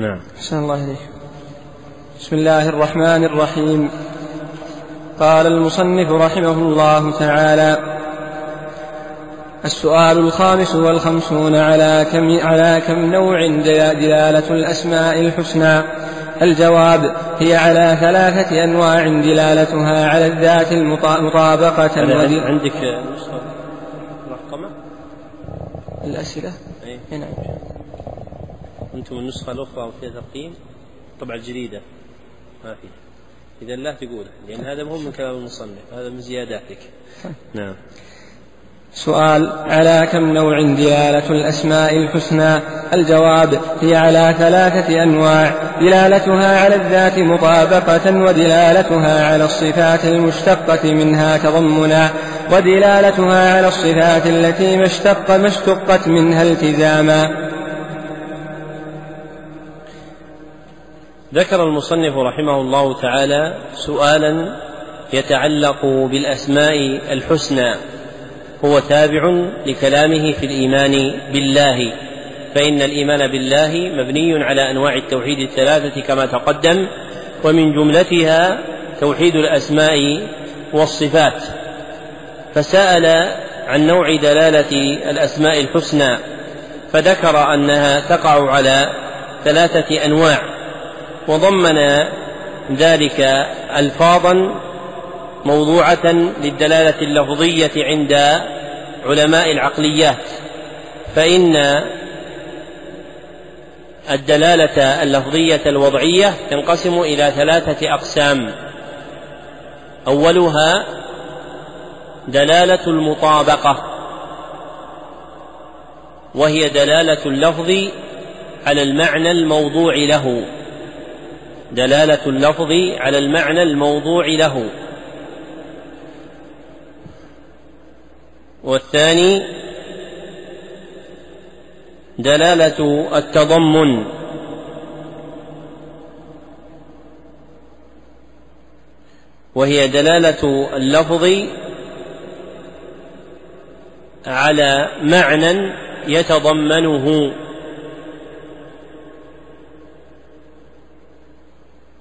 نعم. أحسن الله إليك. بسم الله الرحمن الرحيم. قال المصنف رحمه الله تعالى السؤال الخامس والخمسون على كم على كم نوع دلالة الأسماء الحسنى؟ الجواب هي على ثلاثة أنواع دلالتها على الذات مطابقة عندك نسخة محكمة؟ الأسئلة؟ أي نعم أنتم النسخة الأخرى فيها تقييم طبعا الجديدة ما في إذا لا تقوله لأن هذا مهم من كلام المصنف هذا من زياداتك. نعم. سؤال على كم نوع دلالة الأسماء الحسنى؟ الجواب هي على ثلاثة أنواع دلالتها على الذات مطابقة ودلالتها على الصفات المشتقة منها تضمنا ودلالتها على الصفات التي ما اشتق ما اشتقت منها التزاما. ذكر المصنف رحمه الله تعالى سؤالا يتعلق بالأسماء الحسنى هو تابع لكلامه في الإيمان بالله فإن الإيمان بالله مبني على أنواع التوحيد الثلاثة كما تقدم ومن جملتها توحيد الأسماء والصفات. فسأل عن نوع دلالة الأسماء الحسنى فذكر أنها تقع على ثلاثة أنواع. وضمن ذلك ألفاظا موضوعة للدلالة اللفظية عند علماء العقليات فإن الدلالة اللفظية الوضعية تنقسم إلى ثلاثة أقسام. أولها دلالة المطابقة وهي دلالة اللفظ على المعنى الموضوع له. دلالة اللفظ على المعنى الموضوع له. والثاني دلالة التضمن. وهي دلالة اللفظ على معنى يتضمنه.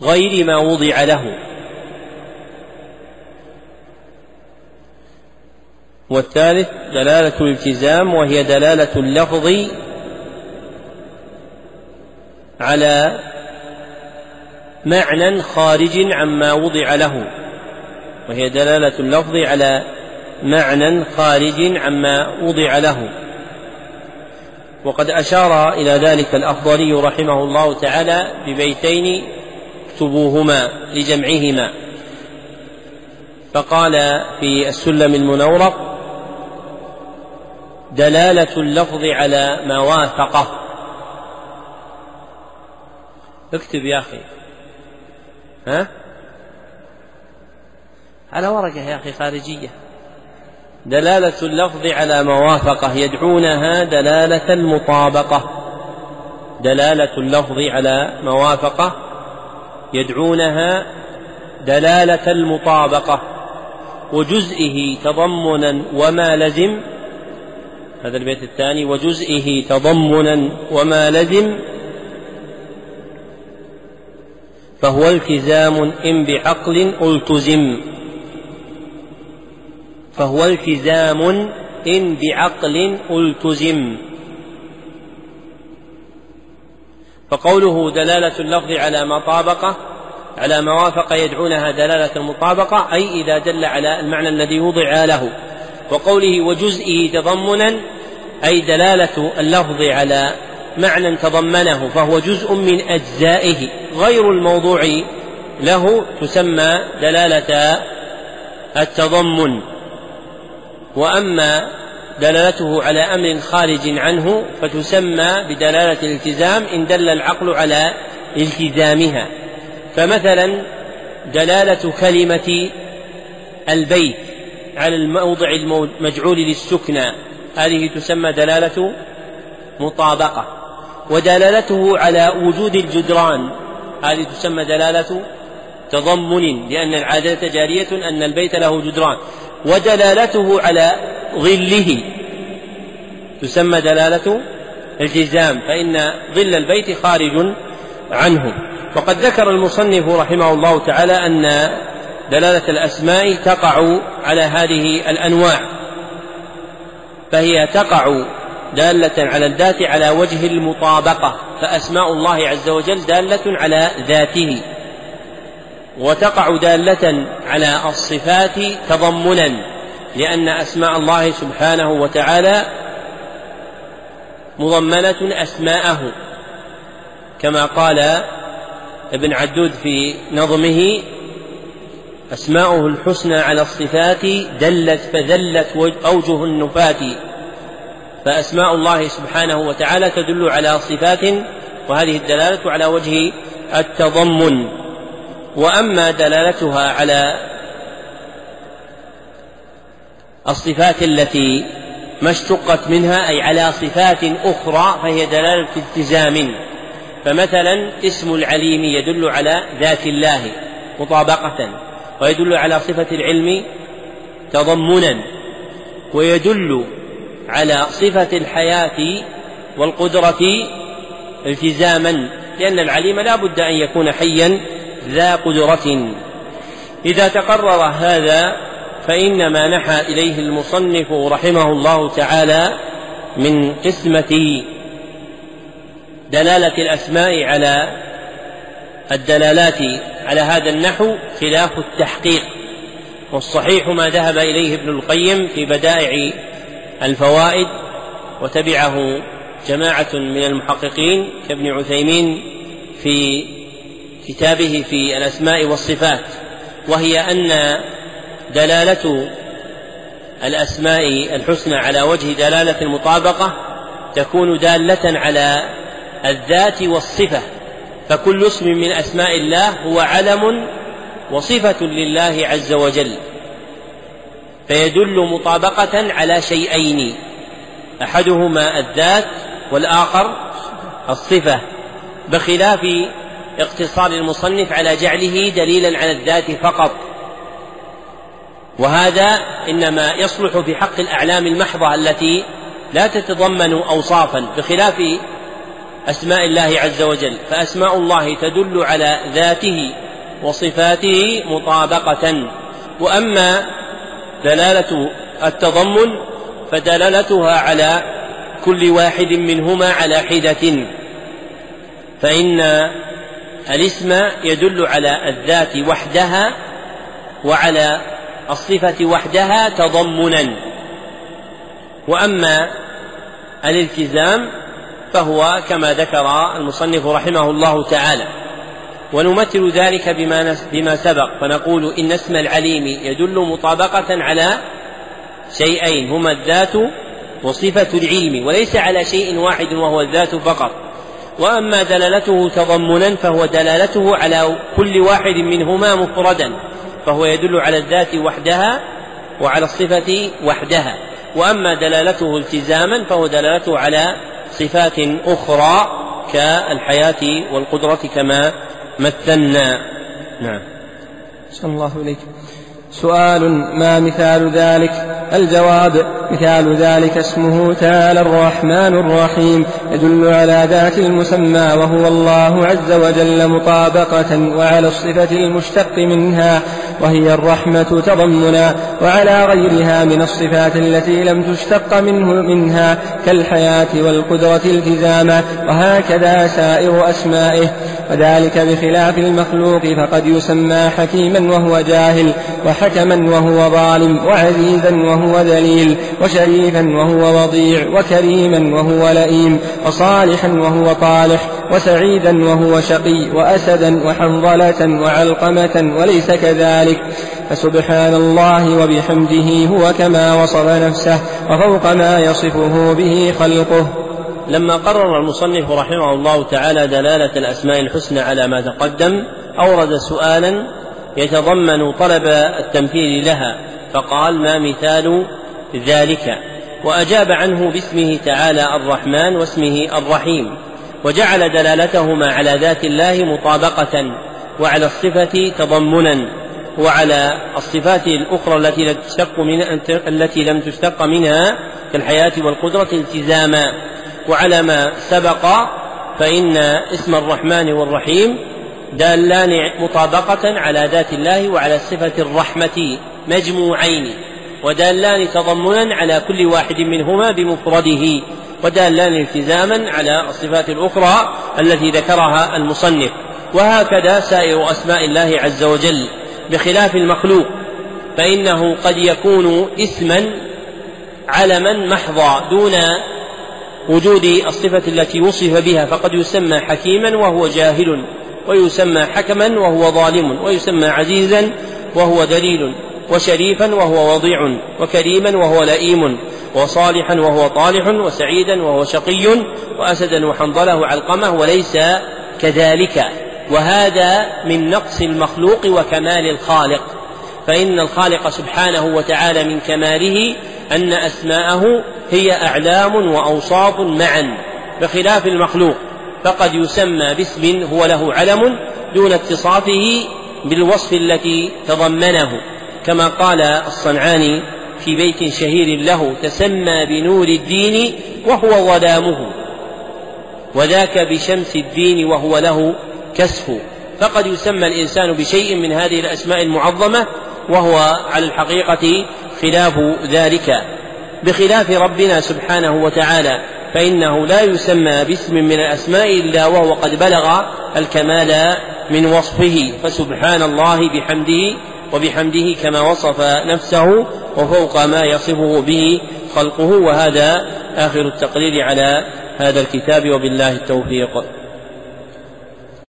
غير ما وضع له. والثالث دلالة الالتزام وهي دلالة اللفظ على معنى خارج عما وضع له. وهي دلالة اللفظ على معنى خارج عما وضع له. وقد أشار إلى ذلك الأفضلي رحمه الله تعالى ببيتين اكتبوهما لجمعهما. فقال في السلم المنورق دلالة اللفظ على ما وافقه اكتب يا أخي. ها؟ على ورقة يا أخي خارجية. دلالة اللفظ على ما وافقه يدعونها دلالة المطابقة. دلالة اللفظ على ما وافقه يدعونها دلالة المطابقة وجزئه تضمنا وما لزم هذا البيت الثاني وجزئه تضمنا وما لزم فهو التزام إن بعقل ألتزم فهو التزام إن بعقل ألتزم. فقوله دلالة اللفظ على ما طابق على ما وافق يدعونها دلالة المطابقة أي إذا دل على المعنى الذي وضع له. وقوله وجزئه تضمنا أي دلالة اللفظ على معنى تضمنه فهو جزء من أجزائه. غير الموضوع له تسمى دلالة التضمن. وأما دلالته على أمر خارج عنه فتسمى بدلالة الالتزام إن دل العقل على التزامها. فمثلا دلالة كلمة البيت على الموضع المجعول للسكنى هذه تسمى دلالة مطابقة. ودلالته على وجود الجدران هذه تسمى دلالة تضمن لأن العادة جارية أن البيت له جدران. ودلالته على ظله. تسمى دلالة التزام فإن ظل البيت خارج عنه. وقد ذكر المصنف رحمه الله تعالى أن دلالة الأسماء تقع على هذه الأنواع. فهي تقع دالة على الذات على وجه المطابقة فأسماء الله عز وجل دالة على ذاته. وتقع دالة على الصفات تضمنا. لأن أسماء الله سبحانه وتعالى مضمنة أسماءه كما قال ابن عدود في نظمه أسماؤه الحسنى على الصفات دلت فذلت أوجه النفاة فأسماء الله سبحانه وتعالى تدل على صفات وهذه الدلالة على وجه التضمن. وأما دلالتها على الصفات التي ما اشتقت منها أي على صفات أخرى فهي دلالة التزام. فمثلا اسم العليم يدل على ذات الله مطابقة ويدل على صفة العلم تضمنا ويدل على صفة الحياة والقدرة التزاما لأن العليم لا بد أن يكون حيا ذا قدرة. إذا تقرر هذا فإن ما نحى إليه المصنف رحمه الله تعالى من قسمة دلالة الأسماء على الدلالات على هذا النحو خلاف التحقيق والصحيح ما ذهب إليه ابن القيم في بدائع الفوائد وتبعه جماعة من المحققين كابن عثيمين في كتابه في الأسماء والصفات وهي أن دلالة الأسماء الحسنى على وجه دلالة المطابقة تكون دالة على الذات والصفة فكل اسم من أسماء الله هو علم وصفة لله عز وجل فيدل مطابقة على شيئين أحدهما الذات والآخر الصفة بخلاف اقتصار المصنف على جعله دليلا على الذات فقط. وهذا إنما يصلح في حق الأعلام المحضة التي لا تتضمن اوصافا بخلاف أسماء الله عز وجل. فأسماء الله تدل على ذاته وصفاته مطابقة. وأما دلالة التضمن فدلالتها على كل واحد منهما على حدة. فإن الاسم يدل على الذات وحدها وعلى الصفة وحدها تضمنا. وأما الالتزام فهو كما ذكر المصنف رحمه الله تعالى. ونمثل ذلك بما بما سبق. فنقول إن اسم العليم يدل مطابقة على شيئين هما الذات وصفة العلم وليس على شيء واحد وهو الذات فقط. وأما دلالته تضمنا فهو دلالته على كل واحد منهما مفردا. فهو يدل على الذات وحدها وعلى الصفة وحدها. وأما دلالته التزاما فهو دلالته على صفات أخرى كالحياة والقدرة كما مثلنا. نعم. صلى الله إليك سؤال ما مثال ذلك؟ الجواب مثال ذلك اسمه تعالى الرحمن الرحيم. يدل على ذات المسمى وهو الله عز وجل مطابقة وعلى الصفة المشتق منها. وهي الرحمة تضمنا وعلى غيرها من الصفات التي لم تشتق منه منها كالحياة والقدرة التزاما وهكذا سائر أسمائه. وذلك بخلاف المخلوق فقد يسمى حكيما وهو جاهل وحكما وهو ظالم وعزيزا وهو ذليل وشريفا وهو وضيع وكريما وهو لئيم وصالحا وهو طالح. وسعيدا وهو شقي وأسدا وحنظلة وعلقمة وليس كذلك. فسبحان الله وبحمده هو كما وصف نفسه وفوق ما يصفه به خلقه. لما قرر المصنف رحمه الله تعالى دلالة الأسماء الحسنى على ما تقدم أورد سؤالا يتضمن طلب التمثيل لها فقال ما مثال ذلك؟ وأجاب عنه باسمه تعالى الرحمن واسمه الرحيم. وجعل دلالتهما على ذات الله مطابقة وعلى الصفة تضمنا وعلى الصفات الأخرى التي لم تشتق من التي لم تشتق منها كالحياة والقدرة التزاما. وعلى ما سبق فإن اسم الرحمن والرحيم دالان مطابقة على ذات الله وعلى صفة الرحمة مجموعين ودالان تضمنا على كل واحد منهما بمفرده. ودالان التزاما على الصفات الأخرى التي ذكرها المصنف. وهكذا سائر أسماء الله عز وجل بخلاف المخلوق فإنه قد يكون اسما علما محضا دون وجود الصفة التي وصف بها فقد يسمى حكيما وهو جاهل ويسمى حكما وهو ظالم ويسمى عزيزا وهو دليل وشريفا وهو وضيع وكريما وهو لئيم. وصالحا وهو طالح وسعيدا وهو شقي وأسدا وحنظله علقمه وليس كذلك. وهذا من نقص المخلوق وكمال الخالق. فإن الخالق سبحانه وتعالى من كماله أن أسماءه هي أعلام وأوصاف معا بخلاف المخلوق. فقد يسمى باسم هو له علم دون اتصافه بالوصف التي تضمنه. كما قال الصنعاني في بيت شهير له تسمى بنور الدين وهو ظلامه. وذاك بشمس الدين وهو له كسف. فقد يسمى الإنسان بشيء من هذه الأسماء المعظمة وهو على الحقيقة خلاف ذلك. بخلاف ربنا سبحانه وتعالى فإنه لا يسمى باسم من الأسماء إلا وهو قد بلغ الكمال من وصفه. فسبحان الله بحمده وبحمده كما وصف نفسه وفوق ما يصفه به خلقه وهذا آخر التقرير على هذا الكتاب وبالله التوفيق.